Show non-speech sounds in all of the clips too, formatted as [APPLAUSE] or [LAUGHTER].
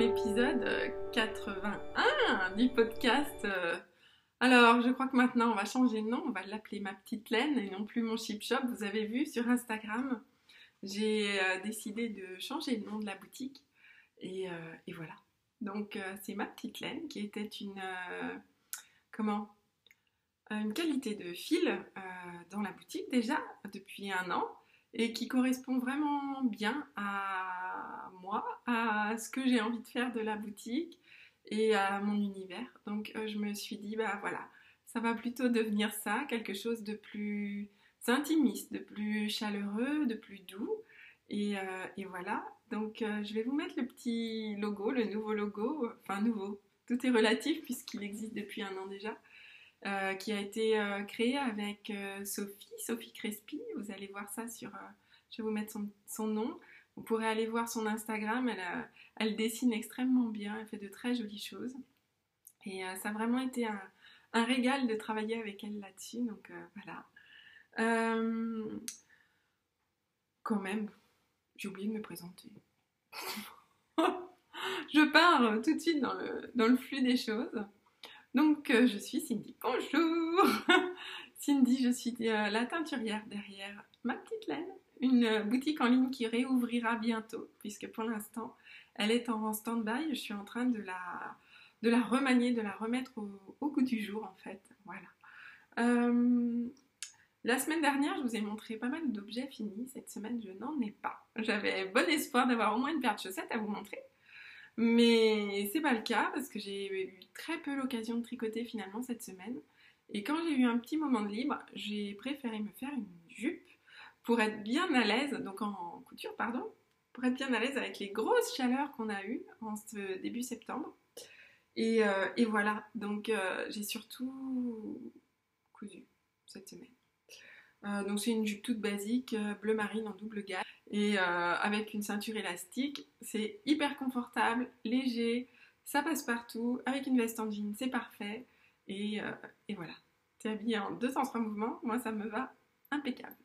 l'épisode 81 du podcast. Alors, je crois que maintenant on va changer de nom, on va l'appeler ma petite laine et non plus mon chip shop. Vous avez vu sur Instagram, j'ai euh, décidé de changer le nom de la boutique et, euh, voilà. Donc, euh, c'est ma petite laine qui était une. comment Une qualité de fil dans la boutique déjà depuis un an et qui correspond vraiment bien à moi, à ce que j'ai envie de faire de la boutique et à mon univers. Donc euh, je me suis dit, bah voilà, ça va plutôt devenir ça, quelque chose de plus intimiste, de plus chaleureux, de plus doux. Et, euh, voilà, donc euh, je vais vous mettre le petit logo, le nouveau logo, enfin nouveau, tout est relatif puisqu'il existe depuis un an déjà. Euh, qui a été euh, créé avec euh, Sophie, Sophie Crespi. Vous allez voir ça sur. je vais vous mettre son, nom. Vous pourrez aller voir son Instagram. Elle, dessine extrêmement bien. Elle fait de très jolies choses. Et ça a vraiment été un, un, régal de travailler avec elle là-dessus. Donc voilà. quand même, j'ai oublié de me présenter. [LAUGHS] je pars tout de suite dans le, dans le flux des choses. Donc, euh, je suis Cindy. Bonjour [LAUGHS] Cindy, je suis euh, la teinturière derrière ma petite laine, une euh, boutique en ligne qui réouvrira bientôt, puisque pour l'instant, elle est en stand-by. Je suis en train de la, de la remanier, de la remettre au, goût du jour, en fait. Voilà. la semaine dernière, je vous ai montré pas mal d'objets finis. Cette semaine, je n'en ai pas. J'avais bon espoir d'avoir au moins une paire de chaussettes à vous montrer. Mais c'est pas le cas parce que j'ai eu très peu l'occasion de tricoter finalement cette semaine. Et quand j'ai eu un petit moment de libre, j'ai préféré me faire une jupe pour être bien à l'aise, donc en couture, pardon, pour être bien à l'aise avec les grosses chaleurs qu'on a eues en ce début septembre. Et, euh, voilà, donc euh, j'ai surtout cousu cette semaine. Euh, donc c'est une jupe toute basique, bleu marine en double gamme et euh, avec une ceinture élastique. C'est hyper confortable, léger, ça passe partout. Avec une veste en jean, c'est parfait. Et, euh, et voilà, c'est habillé en 203 mouvements. Moi, ça me va impeccable.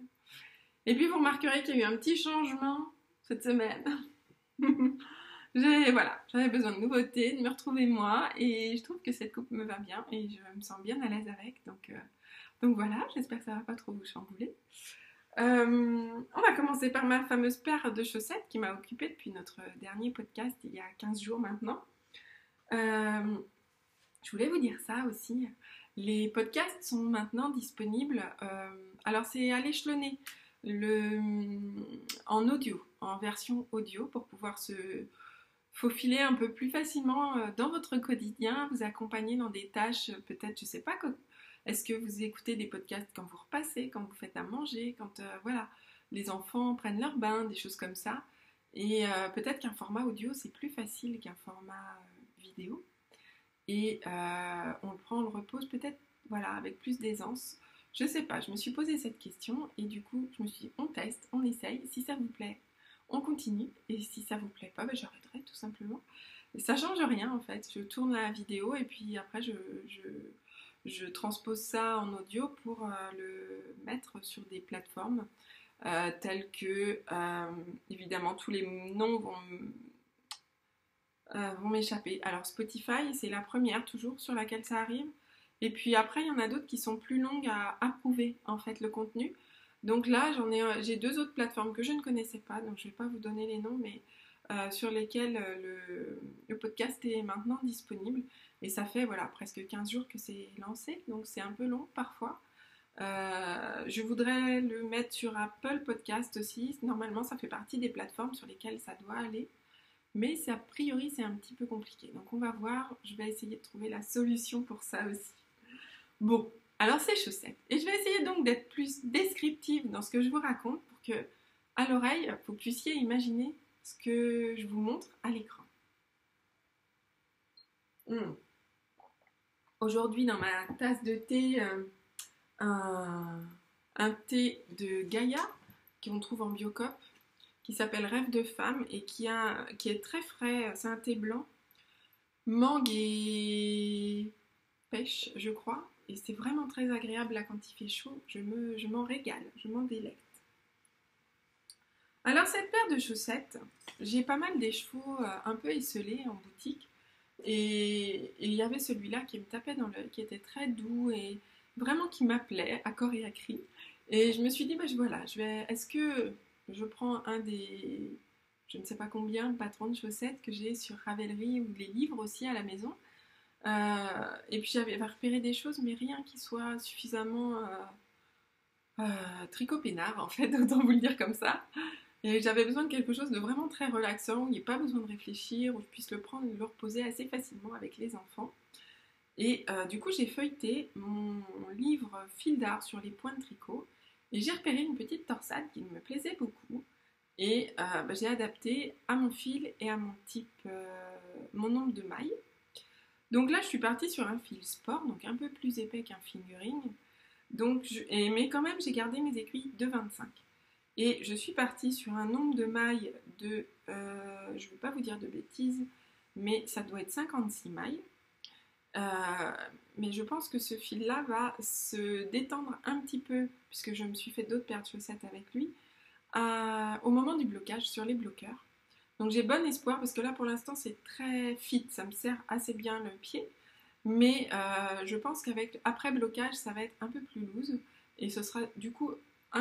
Et puis, vous remarquerez qu'il y a eu un petit changement cette semaine. [LAUGHS] voilà, j'avais besoin de nouveautés, de me retrouver moi. Et je trouve que cette coupe me va bien et je me sens bien à l'aise avec. Donc, euh, donc voilà, j'espère que ça va pas trop vous chambouler. Euh, on va commencer par ma fameuse paire de chaussettes qui m'a occupée depuis notre dernier podcast il y a 15 jours maintenant. Euh, je voulais vous dire ça aussi. Les podcasts sont maintenant disponibles. Euh, alors c'est à l'échelonner en audio, en version audio pour pouvoir se faufiler un peu plus facilement dans votre quotidien, vous accompagner dans des tâches peut-être, je sais pas, est-ce que vous écoutez des podcasts quand vous repassez, quand vous faites à manger, quand euh, voilà, les enfants prennent leur bain, des choses comme ça Et euh, peut-être qu'un format audio, c'est plus facile qu'un format euh, vidéo. Et on le prend, on le repose peut-être voilà, avec plus d'aisance. Je sais pas, je me suis posé cette question et du coup, je me suis dit, on teste, on essaye. Si ça vous plaît, on continue. Et si ça vous plaît pas, ben, j'arrêterai tout simplement. Ça change rien en fait. Je tourne la vidéo et puis après, je transpose ça en audio pour euh, le mettre sur des plateformes euh, telles que, euh, évidemment, tous les noms vont, vont m'échapper. Alors Spotify, c'est la première toujours sur laquelle ça arrive. Et puis après, il y en a d'autres qui sont plus longues à approuver en fait le contenu. Donc là, j'en ai, j'ai deux autres plateformes que je ne connaissais pas, donc je ne vais pas vous donner les noms, mais sur lesquelles le, le, podcast est maintenant disponible. Et ça fait voilà, presque 15 jours que c'est lancé, donc c'est un peu long parfois. Euh, je voudrais le mettre sur Apple Podcast aussi. Normalement, ça fait partie des plateformes sur lesquelles ça doit aller. Mais a priori, c'est un petit peu compliqué. Donc on va voir. Je vais essayer de trouver la solution pour ça aussi. Bon, alors c'est chaussettes. Et je vais essayer donc d'être plus descriptive dans ce que je vous raconte pour que, à l'oreille, vous puissiez imaginer ce que je vous montre à l'écran. Hmm aujourd'hui dans ma tasse de thé euh, un, thé de Gaïa qu'on trouve en biocop qui s'appelle Rêve de femme et qui, est très frais. C'est un thé blanc, mangue et pêche, je crois. Et c'est vraiment très agréable là quand il fait chaud. Je m'en régale, je m'en délecte. Alors cette paire de chaussettes, j'ai pas mal des chevaux euh, un peu esselés en boutique. Et il y avait celui-là qui me tapait dans l'œil, qui était très doux et vraiment qui m'appelait à corps et à cri. Et je me suis dit, bah, voilà, je vais, est-ce que je prends un des, je ne sais pas combien, patrons de chaussettes que j'ai sur Ravelry ou les livres aussi à la maison. Euh, et puis j'avais repéré des choses, mais rien qui soit suffisamment euh, euh, tricot peinard, en fait, [LAUGHS] autant vous le dire comme ça. J'avais besoin de quelque chose de vraiment très relaxant, où il n'y ait pas besoin de réfléchir, où je puisse le prendre et le reposer assez facilement avec les enfants. Et euh, du coup, j'ai feuilleté mon livre fil d'art sur les points de tricot et j'ai repéré une petite torsade qui me plaisait beaucoup. Et euh, bah, j'ai adapté à mon fil et à mon type, euh, mon nombre de mailles. Donc là, je suis partie sur un fil sport, donc un peu plus épais qu'un fingering. Donc, mais quand même, j'ai gardé mes aiguilles de 25. Et je suis partie sur un nombre de mailles de, je ne veux pas vous dire de bêtises, mais ça doit être 56 mailles. Euh, mais je pense que ce fil-là va se détendre un petit peu, puisque je me suis fait d'autres paires de chaussettes avec lui, au moment du blocage sur les bloqueurs. Donc j'ai bon espoir, parce que là pour l'instant c'est très fit, ça me sert assez bien le pied. Mais euh, je pense qu'avec après blocage, ça va être un peu plus loose et ce sera du coup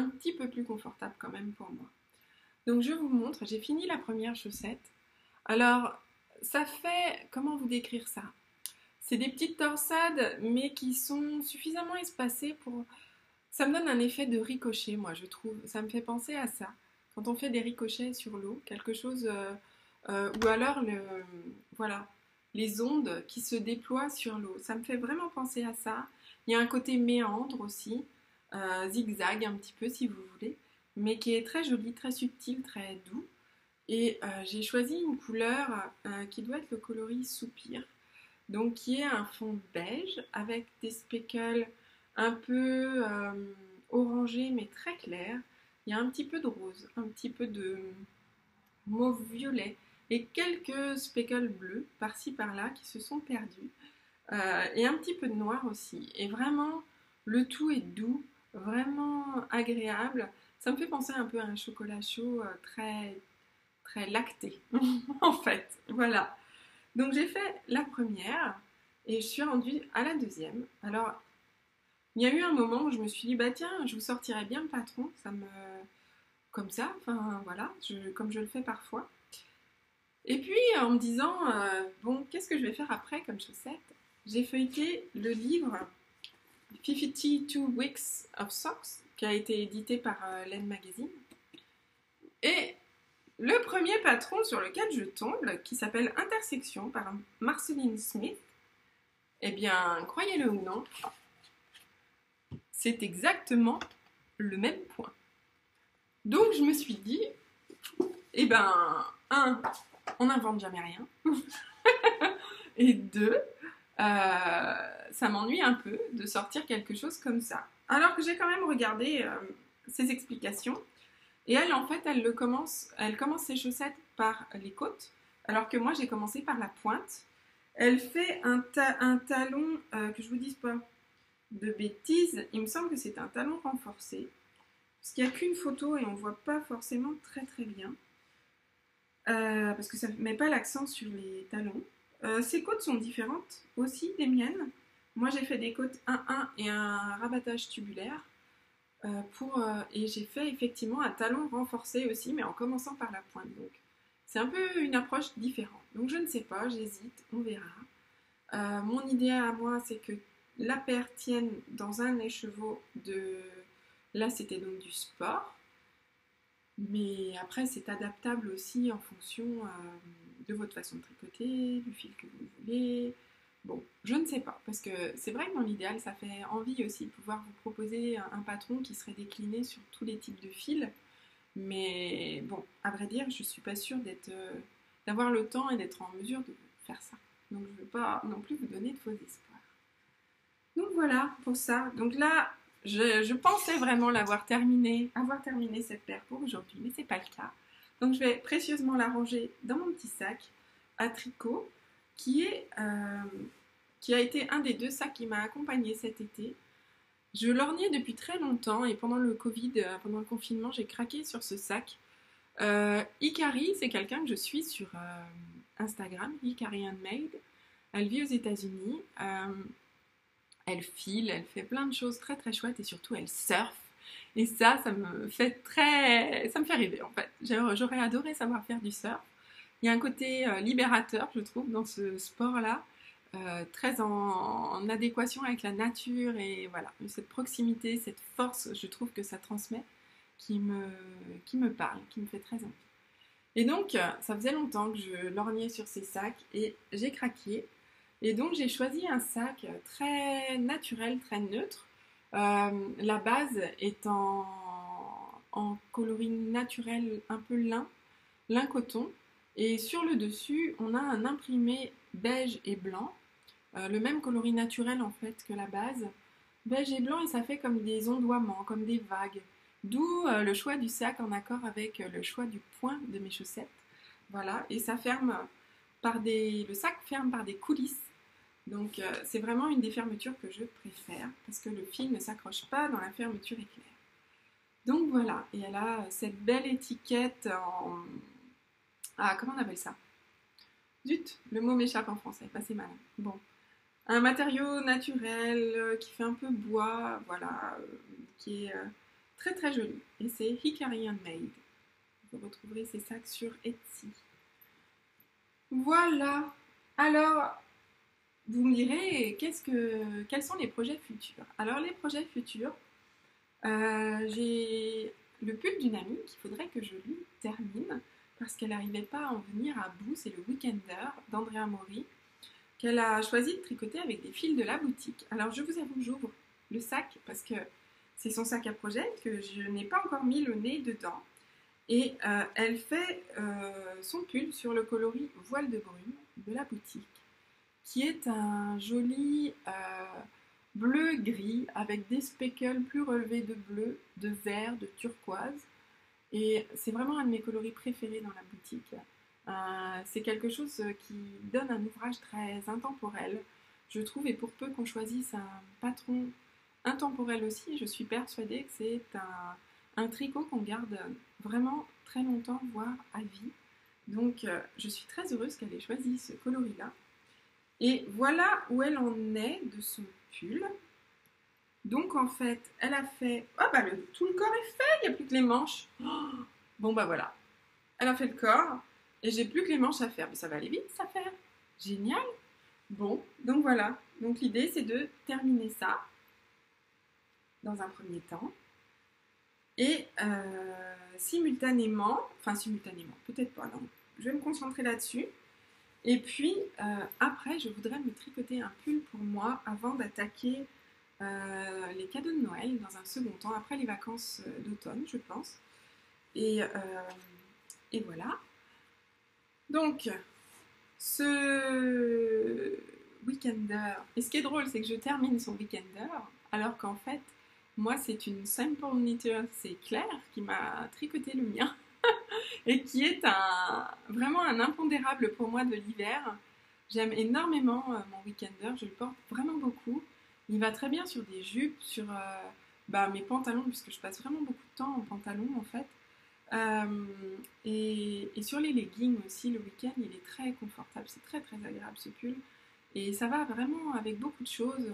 petit peu plus confortable quand même pour moi. Donc je vous montre, j'ai fini la première chaussette. Alors ça fait, comment vous décrire ça? C'est des petites torsades, mais qui sont suffisamment espacées pour... Ça me donne un effet de ricochet, moi, je trouve. Ça me fait penser à ça. Quand on fait des ricochets sur l'eau, quelque chose... Euh, euh, ou alors, le, voilà, les ondes qui se déploient sur l'eau. Ça me fait vraiment penser à ça. Il y a un côté méandre aussi, euh, zigzag un petit peu si vous voulez, mais qui est très joli, très subtil, très doux. Et j'ai choisi une couleur qui doit être le coloris soupir donc qui est un fond beige avec des speckles un peu euh, orangés mais très clairs. Il y a un petit peu de rose, un petit peu de mauve violet et quelques speckles bleus par-ci par-là qui se sont perdus. Euh, et un petit peu de noir aussi. Et vraiment, le tout est doux, vraiment agréable. Ça me fait penser un peu à un chocolat chaud euh, très, très lacté, [LAUGHS] en fait. Voilà. Donc j'ai fait la première et je suis rendue à la deuxième. Alors, il y a eu un moment où je me suis dit, bah tiens, je vous sortirai bien le patron, ça me... comme ça, enfin voilà, comme je le fais parfois. Et puis en me disant, euh, bon, qu'est-ce que je vais faire après comme chaussette? J'ai feuilleté le livre 52 Weeks of Socks, qui a été édité par euh, Len Magazine. Et le premier patron sur lequel je tombe, qui s'appelle Intersection par Marceline Smith, eh bien, croyez-le ou non, c'est exactement le même point. Donc je me suis dit, eh ben, un, on n'invente jamais rien. [LAUGHS] Et deux, euh, ça m'ennuie un peu de sortir quelque chose comme ça. Alors que j'ai quand même regardé euh, ses explications et elle, en fait, elle, commence, elle commence ses chaussettes par les côtes, alors que moi, j'ai commencé par la pointe. Elle fait un, talon, euh, que je vous dise pas de bêtises, il me semble que c'est un talon renforcé. Parce qu'il n'y a qu'une photo et on ne voit pas forcément très très bien. Euh, parce que ça ne met pas l'accent sur les talons. Euh, ces côtes sont différentes aussi des miennes. Moi j'ai fait des côtes 1-1 et un rabattage tubulaire. Euh, pour, euh, et j'ai fait effectivement un talon renforcé aussi, mais en commençant par la pointe. Donc c'est un peu une approche différente. Donc je ne sais pas, j'hésite, on verra. Mon idée à moi, c'est que la paire tienne dans un écheveau de... Là, c'était donc du sport. Mais après, c'est adaptable aussi en fonction de votre façon de tricoter, du fil que vous voulez, Bon, je ne sais pas, parce que c'est vrai que dans l'idéal, ça fait envie aussi de pouvoir vous proposer un patron qui serait décliné sur tous les types de fils. Mais bon, à vrai dire, je ne suis pas sûre euh, d'avoir le temps et d'être en mesure de faire ça. Donc je ne veux pas non plus vous donner de faux espoirs. Donc voilà pour ça. Donc là, je, je pensais vraiment l'avoir terminé, avoir terminé cette paire pour aujourd'hui, mais ce n'est pas le cas. Donc je vais précieusement la ranger dans mon petit sac à tricot qui, est, euh, qui a été un des deux sacs qui m'a accompagné cet été. Je lorgnais depuis très longtemps et pendant le Covid, euh, pendant le confinement, j'ai craqué sur ce sac Ikari, c'est quelqu'un que je suis sur Instagram, Ikari. Elle vit aux États-Unis. elle file, elle fait plein de choses très très chouettes et surtout elle surfe. Et ça, ça me fait très, ça me fait rêver en fait. J'aurais adoré savoir faire du surf. Il y a un côté libérateur, je trouve, dans ce sport-là. Euh, très en, adéquation avec la nature et voilà, cette proximité, cette force, je trouve que ça transmet, qui me, qui me parle, qui me fait très envie. Et donc, ça faisait longtemps que je lorgnais sur ces sacs et j'ai craqué. Et donc, j'ai choisi un sac très naturel, très neutre. Euh, la base est en, coloris naturel un peu lin, lin coton. Et sur le dessus, on a un imprimé beige et blanc euh, le même coloris naturel en fait que la base. Beige et blanc et ça fait comme des ondoiements, comme des vagues. D'où euh, le choix du sac en accord avec le choix du point de mes chaussettes. Voilà, et ça ferme par des... Le sac ferme par des coulisses. Donc c'est vraiment une des fermetures que je préfère parce que le fil ne s'accroche pas dans la fermeture éclair. Donc voilà, et elle a cette belle étiquette en... Ah, comment on appelle ça? Zut, le mot m'échappe en français, pas c'est mal. Bon, un matériau naturel euh, qui fait un peu bois, voilà, euh, qui est euh, très très joli. Et c'est Hikari Made. Vous retrouverez ces sacs sur Etsy. Voilà. Alors, vous me direz, quels sont les projets futurs? Alors, les projets futurs, j'ai le pull d'une amie qu'il faudrait que je lui termine parce qu'elle n'arrivait pas à en venir à bout. C'est le Weekender d'Andrea Mori qu'elle a choisi de tricoter avec des fils de la boutique. Alors je vous avoue, j'ouvre le sac parce que c'est son sac à projet que je n'ai pas encore mis le nez dedans. Et euh, elle fait euh, son pull sur le coloris voile de brume de la boutique, qui est un joli euh, bleu-gris avec des speckles plus relevés de bleu, de vert, de turquoise. Et c'est vraiment un de mes coloris préférés dans la boutique. Euh, c'est quelque chose qui donne un ouvrage très intemporel, je trouve, et pour peu qu'on choisisse un patron intemporel aussi, je suis persuadée que c'est un, tricot qu'on garde vraiment très longtemps, voire à vie. Donc euh, je suis très heureuse qu'elle ait choisi ce coloris-là. Et voilà où elle en est de son pull. Donc en fait, elle a fait... Oh bah tout le corps est fait, il n'y a plus que les manches. Oh, bon bah voilà. Elle a fait le corps. Et j'ai plus que les manches à faire. Mais ça va aller vite, ça faire. Génial. Bon, donc voilà. Donc l'idée, c'est de terminer ça dans un premier temps. Et euh, simultanément, enfin simultanément, peut-être pas, non, je vais me concentrer là-dessus. Et puis euh, après, je voudrais me tricoter un pull pour moi avant d'attaquer euh, les cadeaux de Noël dans un second temps, après les vacances d'automne, je pense. Et, et voilà. Donc, ce weekender, et ce qui est drôle, c'est que je termine son weekender, alors qu'en fait, moi, c'est une simple knitter, c'est Claire qui m'a tricoté le mien, [LAUGHS] et qui est vraiment un impondérable pour moi de l'hiver. J'aime énormément euh, mon weekender, je le porte vraiment beaucoup. Il va très bien sur des jupes, sur euh, bah, mes pantalons, puisque je passe vraiment beaucoup de temps en pantalon en fait. Euh, et, sur les leggings aussi, le week-end, il est très confortable, c'est très très agréable ce pull. Et ça va vraiment avec beaucoup de choses.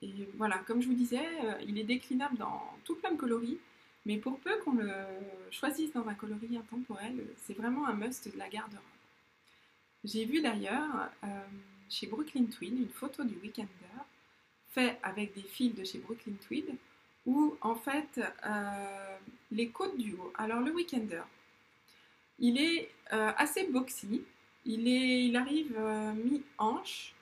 Et voilà, comme je vous disais, il est déclinable dans tout plein de coloris. Mais pour peu qu'on le choisisse dans un coloris intemporel, c'est vraiment un must de la garde-robe. J'ai vu d'ailleurs euh, chez Brooklyn Tweed une photo du Weekender fait avec des fils de chez Brooklyn Tweed où en fait euh, les côtes du haut. Alors le Weekender, il est euh, assez boxy, il, il arrive mi-hanche,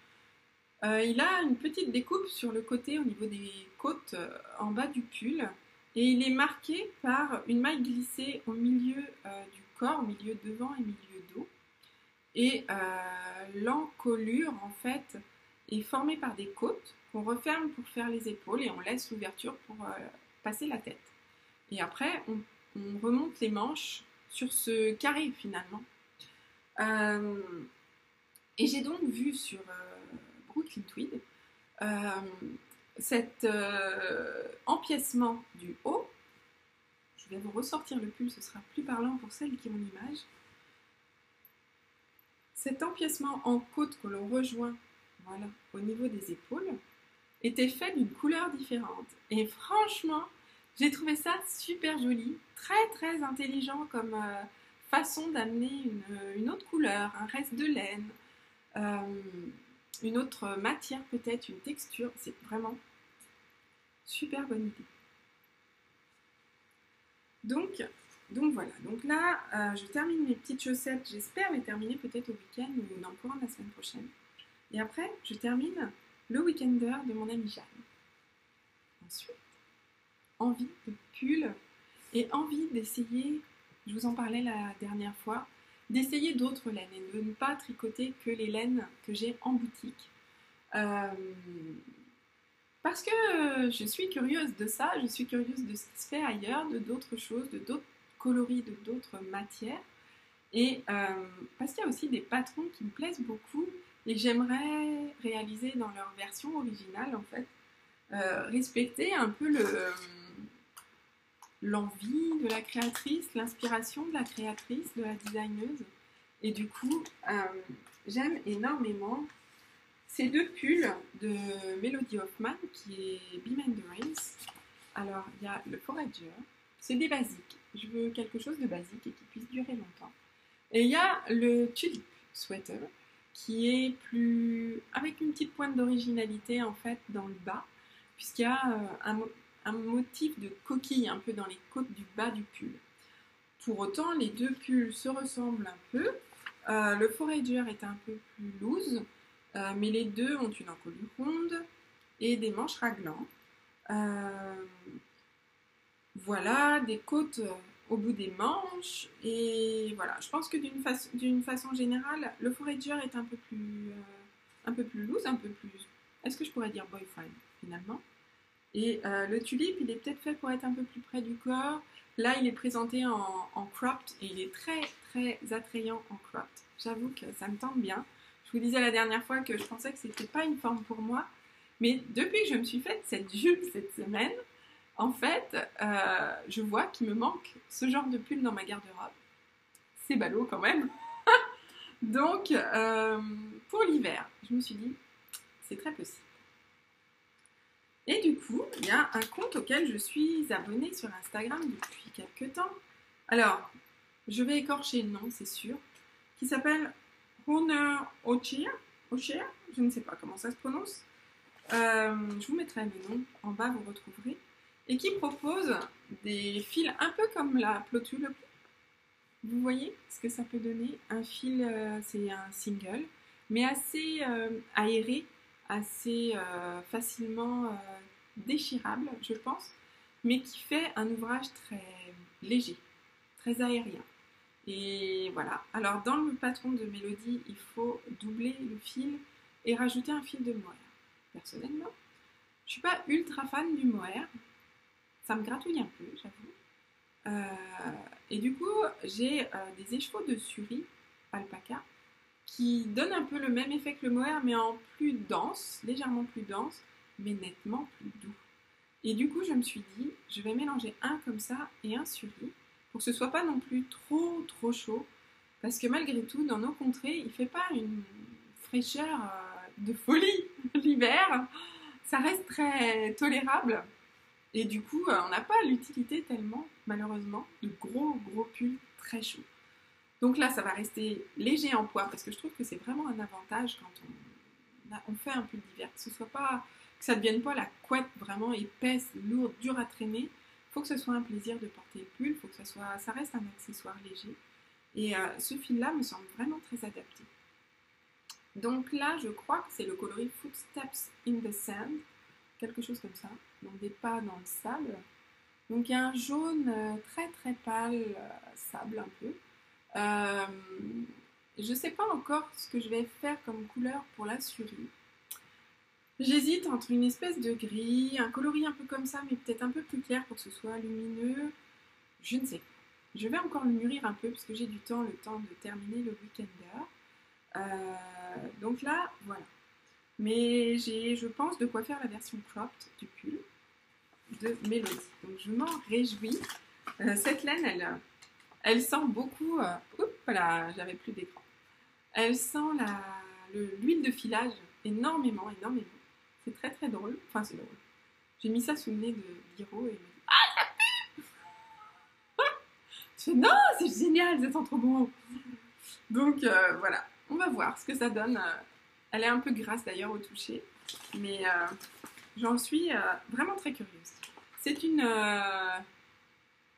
il a une petite découpe sur le côté au niveau des côtes en bas du pull et il est marqué par une maille glissée au milieu du corps, au milieu devant et milieu dos. Et l'encolure en fait est formée par des côtes qu'on referme pour faire les épaules et on laisse l'ouverture pour euh, passer la tête. Et après, on, remonte les manches sur ce carré finalement. Euh, et j'ai donc vu sur euh, Brooklyn Tweed cet empiècement du haut. Je vais vous ressortir le pull, ce sera plus parlant pour celles qui ont l'image. Cet empiècement en côte que l'on rejoint voilà, au niveau des épaules était fait d'une couleur différente. Et franchement, j'ai trouvé ça super joli, très très intelligent comme euh, façon d'amener une, autre couleur, un reste de laine, euh, une autre matière peut-être, une texture. C'est vraiment super bonne idée. Donc, donc voilà, donc là, euh, je termine mes petites chaussettes. J'espère les terminer peut-être au week-end ou dans le la semaine prochaine. Et après, je termine le week-ender de mon amie Jeanne. Ensuite, envie de pull et envie d'essayer, je vous en parlais la dernière fois, d'essayer d'autres laines et de ne pas tricoter que les laines que j'ai en boutique. Euh, parce que je suis curieuse de ça, je suis curieuse de ce qui se fait ailleurs, de d'autres choses, de d'autres coloris, de d'autres matières. Et euh, parce qu'il y a aussi des patrons qui me plaisent beaucoup et que j'aimerais réaliser dans leur version originale, en fait. Euh, respecter un peu le, l'envie de la créatrice, l'inspiration de la créatrice, de la designeuse. Et du coup, euh, j'aime énormément ces deux pulls de Melody Hoffman qui est Beam and Alors, il y a le Forager, c'est des basiques. Je veux quelque chose de basique et qui puisse durer longtemps. Et il y a le Tulip Sweater qui est plus avec une petite pointe d'originalité en fait dans le bas, puisqu'il y a euh, un, un motif de coquille un peu dans les côtes du bas du pull. Pour autant, les deux pulls se ressemblent un peu. Euh, le Forager est un peu plus loose, euh, mais les deux ont une encolure ronde et des manches raglantes. Euh, voilà, des côtes au bout des manches. Et voilà, je pense que d'une façon générale, le Forager est un peu plus, un peu plus loose, un peu plus. Est-ce que je pourrais dire boyfriend finalement? Et euh, le tulipe, il est peut-être fait pour être un peu plus près du corps. Là, il est présenté en, en cropped et il est très très attrayant en cropped. J'avoue que ça me tente bien. Je vous disais la dernière fois que je pensais que c'était pas une forme pour moi, mais depuis que je me suis faite cette jupe cette semaine, en fait, euh, je vois qu'il me manque ce genre de pull dans ma garde-robe. C'est ballot quand même. [LAUGHS] Donc, euh, pour l'hiver, je me suis dit, c'est très possible. Et du coup, il y a un compte auquel je suis abonnée sur Instagram depuis quelques temps. Alors, je vais écorcher le nom, c'est sûr, qui s'appelle Ochir. Ochir Je ne sais pas comment ça se prononce. Euh, je vous mettrai le nom en bas, vous retrouverez. Et qui propose des fils un peu comme la Plotule. Vous voyez ce que ça peut donner? Un fil, euh, c'est un single, mais assez euh, aéré assez facilement déchirable, je pense, mais qui fait un ouvrage très léger, très aérien. Et voilà. Alors dans le patron de Mélodie, il faut doubler le fil et rajouter un fil de mohair. Personnellement, je suis pas ultra fan du mohair. Ça me gratouille un peu, j'avoue. Euh, et du coup, j'ai des écheveaux de suri alpaca qui donne un peu le même effet que le mohair, mais en plus dense, légèrement plus dense, mais nettement plus doux. Et du coup, je me suis dit, je vais mélanger un comme ça et un sur pour que ce soit pas non plus trop trop chaud, parce que malgré tout, dans nos contrées, il fait pas une fraîcheur euh, de folie [LAUGHS] l'hiver. Ça reste très tolérable. Et du coup, euh, on n'a pas l'utilité tellement, malheureusement, de gros gros pulls très chauds. Donc là, ça va rester léger en poids parce que je trouve que c'est vraiment un avantage quand on, fait un pull d'hiver. Que ce soit pas, que ça ne devienne pas la couette vraiment épaisse, lourde, dure à traîner. Faut que ce soit un plaisir de porter le pull. Faut que ça soit, ça reste un accessoire léger. Et euh, ce fil-là me semble vraiment très adapté. Donc là, je crois que c'est le coloris Footsteps in the Sand, quelque chose comme ça. Donc des pas dans le sable. Donc il y a un jaune euh, très très pâle, euh, sable un peu. Je ne sais pas encore ce que je vais faire comme couleur pour la surie. J'hésite entre une espèce de gris, un coloris un peu comme ça, mais peut-être un peu plus clair pour que ce soit lumineux. Je ne sais. Je vais encore le mûrir un peu parce que j'ai du temps, le temps de terminer le week-ender. Euh, donc là, voilà. Mais j'ai, je pense, de quoi faire la version cropped du pull de Mélodie. Donc je m'en réjouis. Euh, cette laine, elle, elle sent beaucoup. Euh, oups, voilà, j'avais plus d'écran. Elle sent l'huile de filage énormément, énormément. C'est très très drôle. Enfin, c'est drôle. J'ai mis ça sous le nez de Guiraud et il m'a dit Ah, ça pue fais Non, c'est génial, sent trop bon. Donc euh, voilà, on va voir ce que ça donne. Elle est un peu grasse d'ailleurs au toucher, mais j'en suis vraiment très curieuse. C'est une,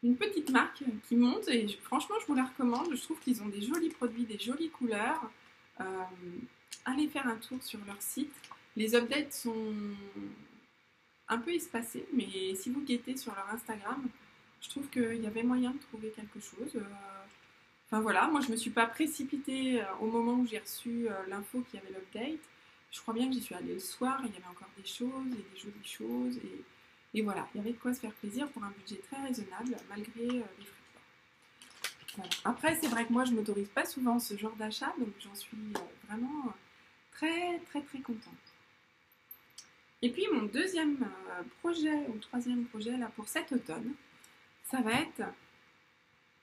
une petite marque qui monte et franchement je vous la recommande. Je trouve qu'ils ont des jolis produits, des jolies couleurs. Euh, allez faire un tour sur leur site. Les updates sont un peu espacés, mais si vous guettez sur leur Instagram, je trouve qu'il y avait moyen de trouver quelque chose. Euh, enfin voilà, moi je me suis pas précipitée euh, au moment où j'ai reçu l'info qu'il y avait l'update. Je crois bien que j'y suis allée le soir, il y avait encore des choses et des jolies choses. Et et voilà, il y avait de quoi se faire plaisir pour un budget très raisonnable malgré euh, les frais. Après, c'est vrai que moi, je ne m'autorise pas souvent ce genre d'achat, donc j'en suis euh, vraiment très, très, très contente. Et puis, mon deuxième euh, projet, ou troisième projet, là, pour cet automne, ça va être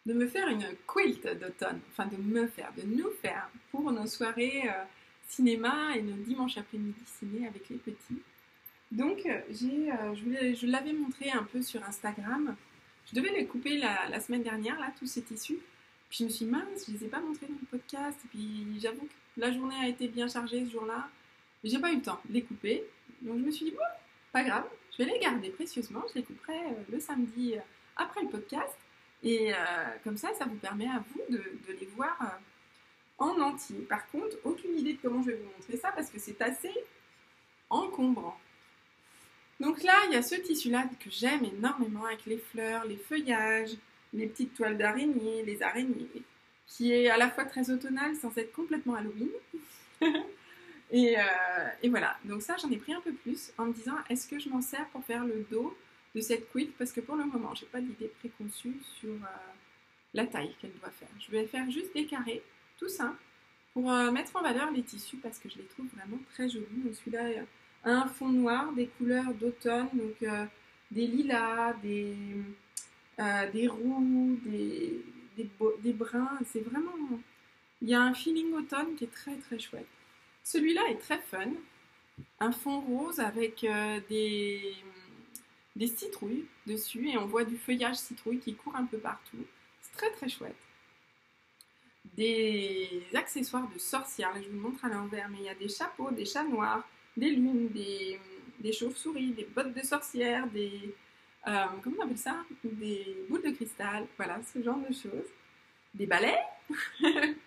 de me faire une quilt d'automne. Enfin, de me faire, de nous faire pour nos soirées cinéma et nos dimanches après-midi ciné avec les petits. Donc, euh, j'ai, euh, je, l'avais montré un peu sur Instagram. Je devais les couper la, semaine dernière, là, tous ces tissus. Puis je me suis dit, mince, je les ai pas montrés dans le podcast. Et puis j'avoue que la journée a été bien chargée ce jour-là. J'ai pas eu le temps de les couper. Donc je me suis dit, bon, pas grave, je vais les garder précieusement. Je les couperai euh, le samedi après le podcast. Et comme ça, ça vous permet à vous de, les voir en entier. Par contre, aucune idée de comment je vais vous montrer ça parce que c'est assez encombrant. Donc là, il y a ce tissu-là que j'aime énormément avec les fleurs, les feuillages, les petites toiles d'araignée, les araignées, qui est à la fois très automnal sans être complètement Halloween. [LAUGHS] et, euh, et, voilà, donc ça j'en ai pris un peu plus en me disant est-ce que je m'en sers pour faire le dos de cette quilt? Parce que pour le moment j'ai pas d'idée préconçue sur euh, la taille qu'elle doit faire. Je vais faire juste des carrés, tout simple, pour euh, mettre en valeur les tissus parce que je les trouve vraiment très jolis. Donc celui-là un fond noir, des couleurs d'automne, donc des lilas, des, des roux, des, bruns. C'est vraiment. Il y a un feeling automne qui est très très chouette. Celui-là est très fun. Un fond rose avec euh, des, citrouilles dessus et on voit du feuillage citrouille qui court un peu partout. C'est très très chouette. Des accessoires de sorcière, je vous le montre à l'envers, mais il y a des chapeaux, des chats noirs, des lunes, des, chauves-souris, des bottes de sorcière, des. Euh, comment on appelle ça? Des boules de cristal, voilà, ce genre de choses. Des balais, [LAUGHS]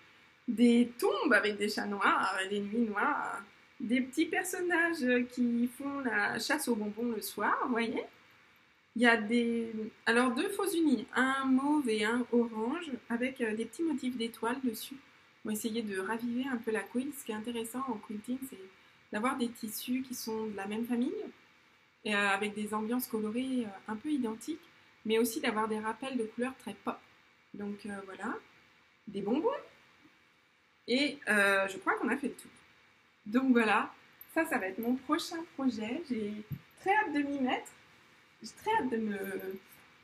des tombes avec des chats noirs, des nuits noires, des petits personnages qui font la chasse aux bonbons le soir, vous voyez il y a des. Alors, deux faux unis, un mauve et un orange, avec euh, des petits motifs d'étoiles dessus. Va essayer de raviver un peu la quilt. Ce qui est intéressant en quilting, c'est d'avoir des tissus qui sont de la même famille, et, euh, avec des ambiances colorées euh, un peu identiques, mais aussi d'avoir des rappels de couleurs très pop. Donc euh, voilà, des bonbons, et je crois qu'on a fait le tour. Donc voilà, ça, ça va être mon prochain projet. J'ai très hâte de m'y mettre. J'ai très hâte de me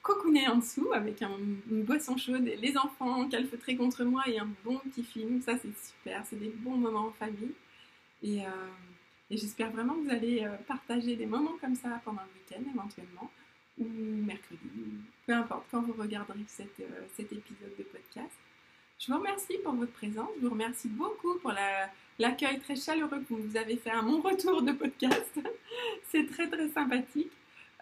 cocooner en dessous avec une boisson chaude et les enfants calfeutrés contre moi et un bon petit film. Ça, c'est super. C'est des bons moments en famille. Et, et j'espère vraiment que vous allez euh, partager des moments comme ça pendant le week-end éventuellement, ou mercredi, peu importe quand vous regarderez euh, cet épisode de podcast. Je vous remercie pour votre présence, je vous remercie beaucoup pour l'accueil très chaleureux que vous avez fait à mon retour de podcast. [LAUGHS] C'est très très sympathique.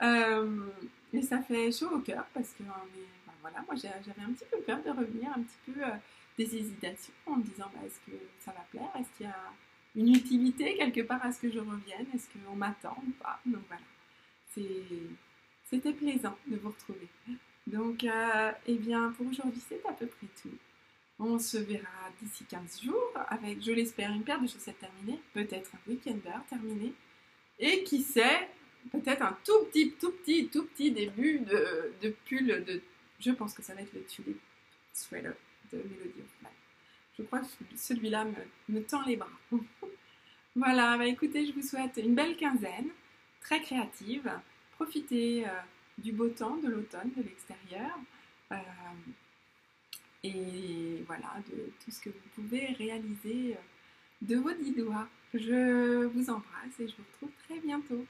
Euh, et ça fait chaud au cœur parce que ben voilà, moi j'avais un petit peu peur de revenir, un petit peu des hésitations en me disant bah, est-ce que ça va plaire, est-ce qu'il y a une utilité quelque part à ce que je revienne? Est-ce qu'on m'attend ou pas? Donc voilà, c'était plaisant de vous retrouver. Donc, euh, eh bien, pour aujourd'hui, c'est à peu près tout. On se verra d'ici 15 jours avec, je l'espère, une paire de chaussettes terminées, peut-être un week-ender terminé, et qui sait, peut-être un tout petit, tout petit, tout petit début de, de pull de. Je pense que ça va être le tulip sweater de Melody of Life. Je crois que celui-là me, tend les bras. [LAUGHS] voilà, bah écoutez, je vous souhaite une belle quinzaine, très créative. Profitez euh, du beau temps, de l'automne, de l'extérieur. Et voilà, de tout ce que vous pouvez réaliser de vos dix doigts. Je vous embrasse et je vous retrouve très bientôt.